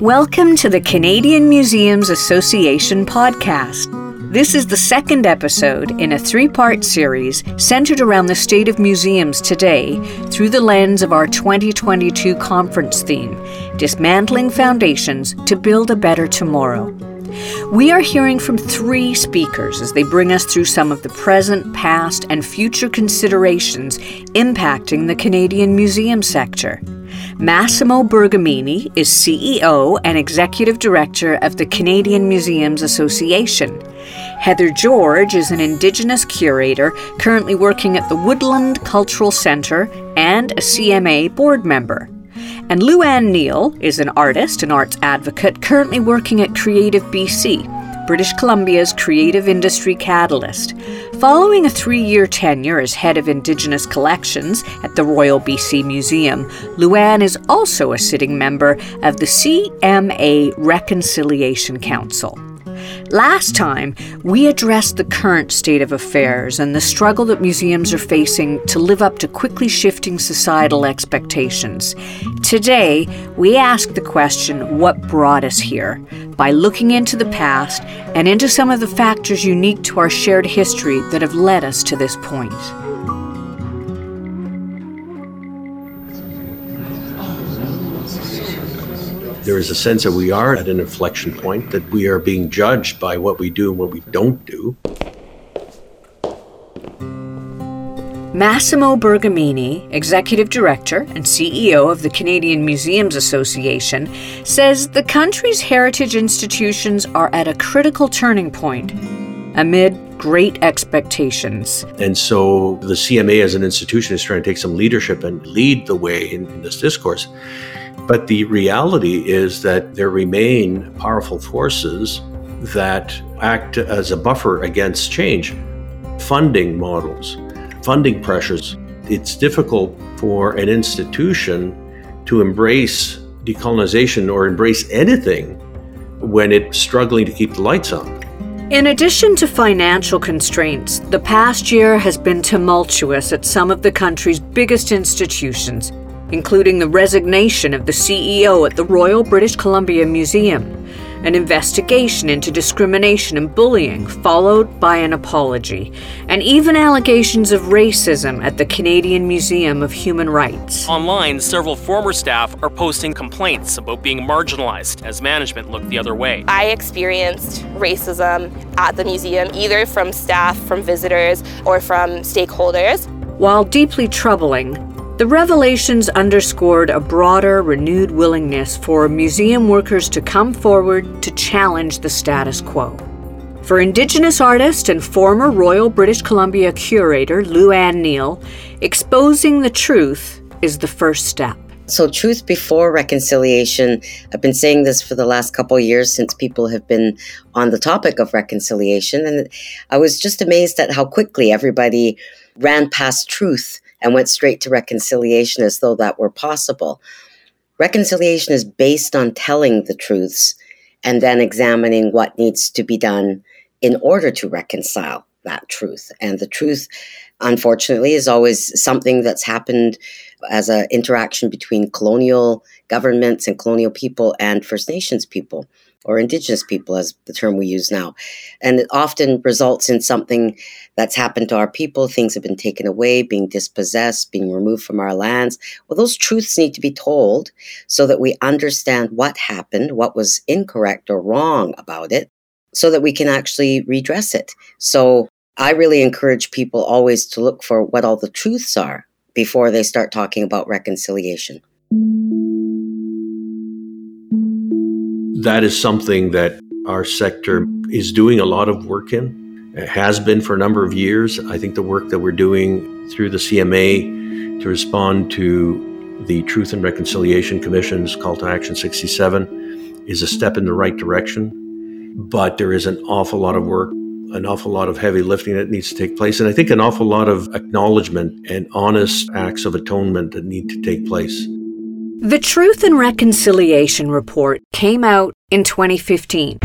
Welcome to the Canadian Museums Association podcast. This is the second episode in a three part series centered around the state of museums today through the lens of our 2022 conference theme Dismantling Foundations to Build a Better Tomorrow. We are hearing from three speakers as they bring us through some of the present, past, and future considerations impacting the Canadian museum sector. Massimo Bergamini is CEO and Executive Director of the Canadian Museums Association. Heather George is an Indigenous curator currently working at the Woodland Cultural Centre and a CMA board member. And Lou-ann Neel is an artist and arts advocate currently working at Creative BC, British Columbia's creative industry catalyst. Following a three year tenure as head of Indigenous Collections at the Royal BC Museum, Lou-ann is also a sitting member of the CMA Reconciliation Council. Last time, we addressed the current state of affairs and the struggle that museums are facing to live up to quickly shifting societal expectations. Today, we ask the question what brought us here by looking into the past and into some of the factors unique to our shared history that have led us to this point. There is a sense that we are at an inflection point, that we are being judged by what we do and what we don't do. Massimo Bergamini, Executive Director and CEO of the Canadian Museums Association, says the country's heritage institutions are at a critical turning point amid great expectations. And so the CMA as an institution is trying to take some leadership and lead the way in, in this discourse. But the reality is that there remain powerful forces that act as a buffer against change. Funding models, funding pressures. It's difficult for an institution to embrace decolonization or embrace anything when it's struggling to keep the lights on. In addition to financial constraints, the past year has been tumultuous at some of the country's biggest institutions, including the resignation of the CEO at the Royal British Columbia Museum, an investigation into discrimination and bullying, followed by an apology, and even allegations of racism at the Canadian Museum of Human Rights. Online, several former staff are posting complaints about being marginalized as management looked the other way. I experienced racism at the museum, either from staff, from visitors, or from stakeholders. While deeply troubling, the revelations underscored a broader, renewed willingness for museum workers to come forward to challenge the status quo. For Indigenous artist and former Royal British Columbia curator Lou-ann Neel, exposing the truth is the first step. So, truth before reconciliation, I've been saying this for the last couple years since people have been on the topic of reconciliation. And I was just amazed at how quickly everybody ran past truth and went straight to reconciliation as though that were possible. Reconciliation is based on telling the truths and then examining what needs to be done in order to reconcile that truth. And the truth, unfortunately, is always something that's happened as an interaction between colonial governments and colonial people and First Nations people or indigenous people as the term we use now and it often results in something that's happened to our people things have been taken away being dispossessed being removed from our lands. Well those truths need to be told so that we understand what happened what was incorrect or wrong about it so that we can actually redress it. So i really encourage people always to look for what all the truths are before they start talking about reconciliation. That is something that our sector is doing a lot of work in. It has been for a number of years. I think the work that we're doing through the CMA to respond to the Truth and Reconciliation Commission's Call to Action 67 is a step in the right direction. But there is an awful lot of work, an awful lot of heavy lifting that needs to take place. And I think an awful lot of acknowledgement and honest acts of atonement that need to take place. The Truth and Reconciliation Report came out in 2015.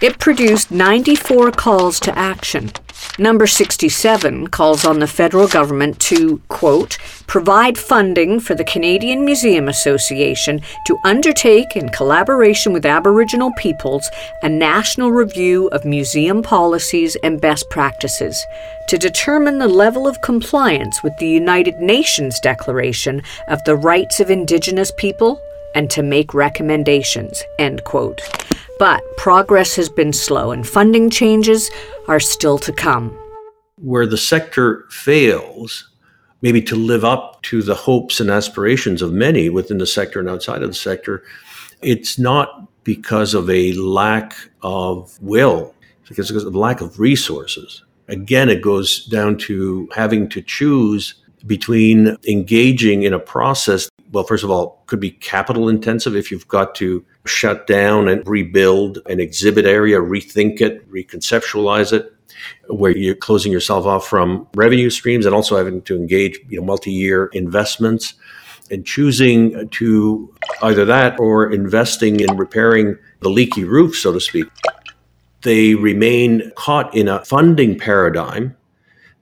It produced 94 calls to action. Number 67 calls on the federal government to, quote, provide funding for the Canadian Museum Association to undertake, in collaboration with Aboriginal peoples, a national review of museum policies and best practices to determine the level of compliance with the United Nations Declaration of the Rights of Indigenous People and to make recommendations, end quote. But progress has been slow and funding changes are still to come. Where the sector fails, maybe to live up to the hopes and aspirations of many within the sector and outside of the sector, it's not because of a lack of will, it's because of lack of resources. Again, it goes down to having to choose between engaging in a process well, first of all, could be capital intensive if you've got to shut down and rebuild an exhibit area, rethink it, reconceptualize it, where you're closing yourself off from revenue streams and also having to engage, you know, multi-year investments and choosing to either that or investing in repairing the leaky roof, so to speak. They remain caught in a funding paradigm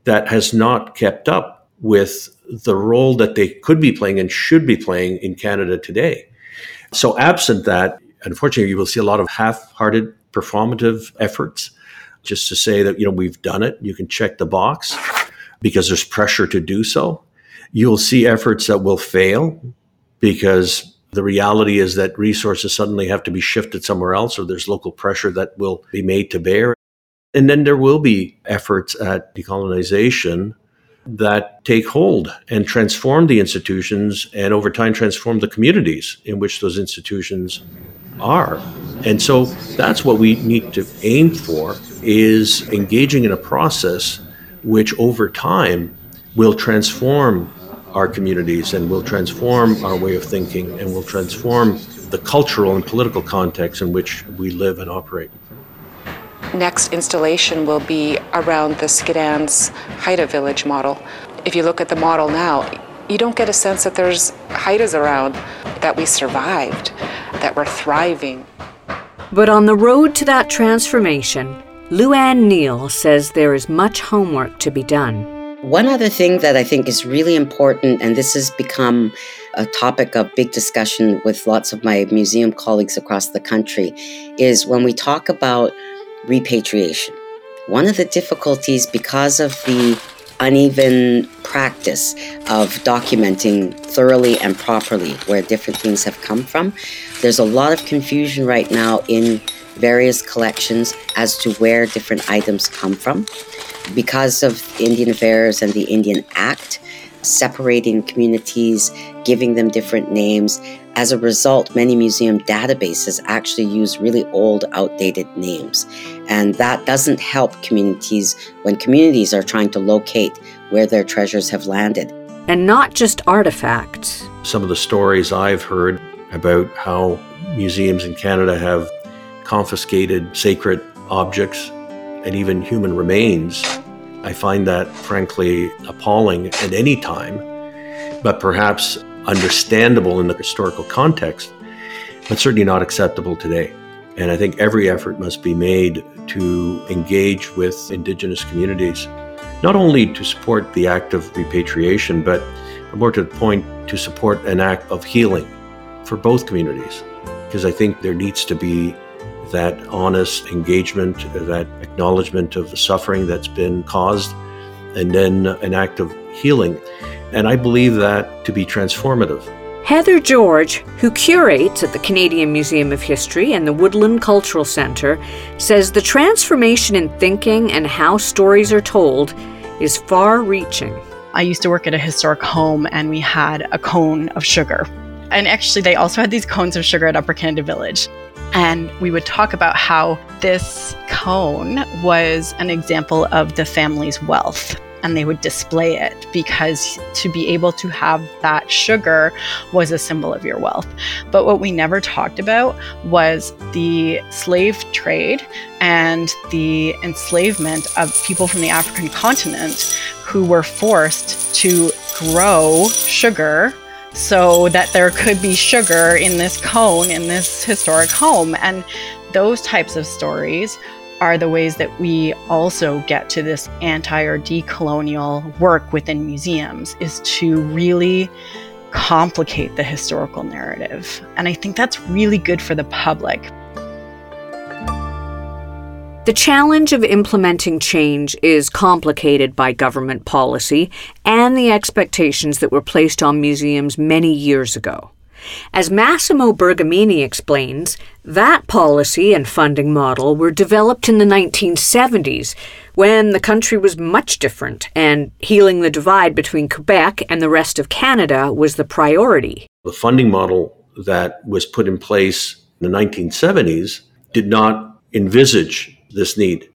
that has not kept up with the role that they could be playing and should be playing in Canada today. So, absent that, unfortunately, you will see a lot of half hearted performative efforts just to say that, you know, we've done it. You can check the box because there's pressure to do so. You'll see efforts that will fail because the reality is that resources suddenly have to be shifted somewhere else or there's local pressure that will be made to bear. And then there will be efforts at decolonization that take hold and transform the institutions and over time transform the communities in which those institutions are. And so that's what we need to aim for is engaging in a process which over time will transform our communities and will transform our way of thinking and will transform the cultural and political context in which we live and operate next installation will be around the Skedans Haida village model. If you look at the model now, you don't get a sense that there's Haidas around, that we survived, that we're thriving. But on the road to that transformation, Lou-ann Neel says there is much homework to be done. One other thing that I think is really important, and this has become a topic of big discussion with lots of my museum colleagues across the country, is when we talk about repatriation. One of the difficulties, because of the uneven practice of documenting thoroughly and properly where different things have come from, there's a lot of confusion right now in various collections as to where different items come from. Because of Indian Affairs and the Indian Act, separating communities, giving them different names. As a result, many museum databases actually use really old, outdated names. And that doesn't help communities when communities are trying to locate where their treasures have landed. And not just artifacts. Some of the stories I've heard about how museums in Canada have confiscated sacred objects and even human remains I find that frankly appalling at any time, but perhaps understandable in the historical context, but certainly not acceptable today. And I think every effort must be made to engage with Indigenous communities, not only to support the act of repatriation, but more to the point, to support an act of healing for both communities. Because I think there needs to be that honest engagement, that acknowledgement of the suffering that's been caused, and then an act of healing. And I believe that to be transformative. Heather George, who curates at the Canadian Museum of History and the Woodland Cultural Centre, says the transformation in thinking and how stories are told is far reaching. I used to work at a historic home and we had a cone of sugar. And actually, they also had these cones of sugar at Upper Canada Village. And we would talk about how this cone was an example of the family's wealth. And they would display it because to be able to have that sugar was a symbol of your wealth. But what we never talked about was the slave trade and the enslavement of people from the African continent who were forced to grow sugar so that there could be sugar in this cone in this historic home. And those types of stories are the ways that we also get to this anti or decolonial work within museums is to really complicate the historical narrative. And I think that's really good for the public. The challenge of implementing change is complicated by government policy and the expectations that were placed on museums many years ago. As Massimo Bergamini explains, that policy and funding model were developed in the 1970s when the country was much different and healing the divide between Quebec and the rest of Canada was the priority. The funding model that was put in place in the 1970s did not envisage this need.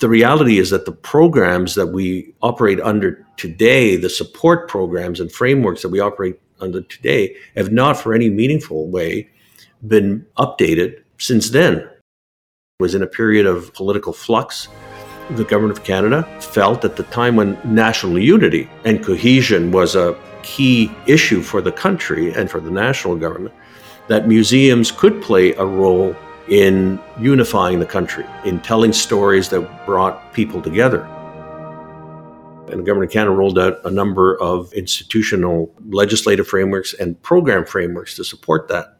The reality is that the programs that we operate under today, the support programs and frameworks that we operate under today, have not for any meaningful way been updated since then. It was in a period of political flux. The government of Canada felt at the time when national unity and cohesion was a key issue for the country and for the national government that museums could play a role in unifying the country, in telling stories that brought people together. And the government of Canada rolled out a number of institutional legislative frameworks and program frameworks to support that.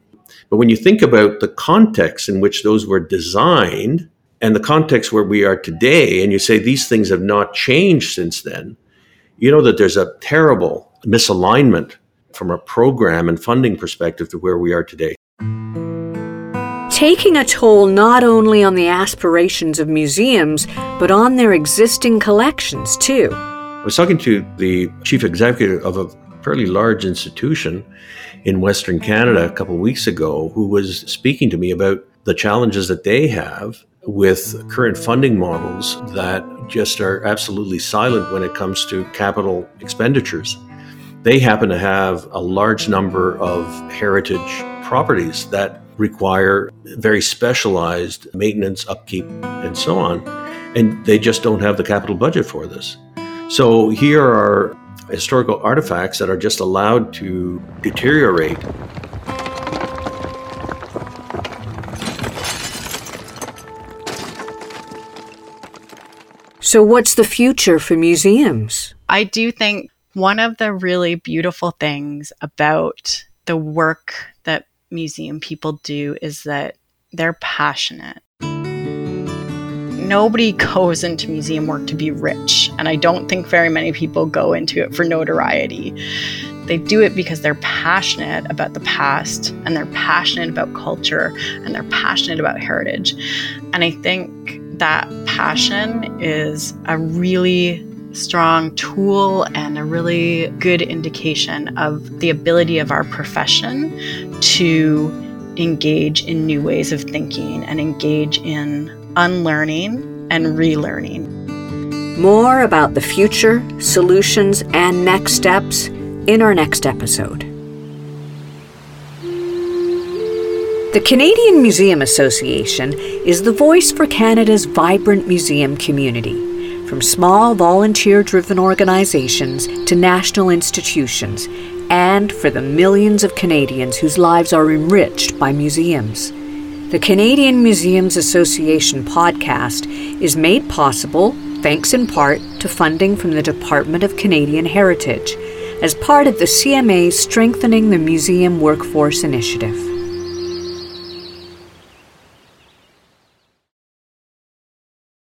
But when you think about the context in which those were designed and the context where we are today, and you say these things have not changed since then, you know that there's a terrible misalignment from a program and funding perspective to where we are today taking a toll not only on the aspirations of museums, but on their existing collections too. I was talking to the chief executive of a fairly large institution in Western Canada a couple of weeks ago who was speaking to me about the challenges that they have with current funding models that just are absolutely silent when it comes to capital expenditures. They happen to have a large number of heritage properties that require very specialized maintenance, upkeep, and so on. And they just don't have the capital budget for this. So here are historical artifacts that are just allowed to deteriorate. So, what's the future for museums? I do think one of the really beautiful things about the work that museum people do is that they're passionate. Nobody goes into museum work to be rich, and I don't think very many people go into it for notoriety. They do it because they're passionate about the past and they're passionate about culture and they're passionate about heritage. And I think that passion is a really strong tool and a really good indication of the ability of our profession to engage in new ways of thinking and engage in unlearning and relearning. More about the future, solutions, and next steps in our next episode. The Canadian Museum Association is the voice for Canada's vibrant museum community from small volunteer driven organizations to national institutions, and for the millions of Canadians whose lives are enriched by museums. The Canadian Museums Association podcast is made possible thanks in part to funding from the Department of Canadian Heritage as part of the CMA's Strengthening the Museum Workforce Initiative.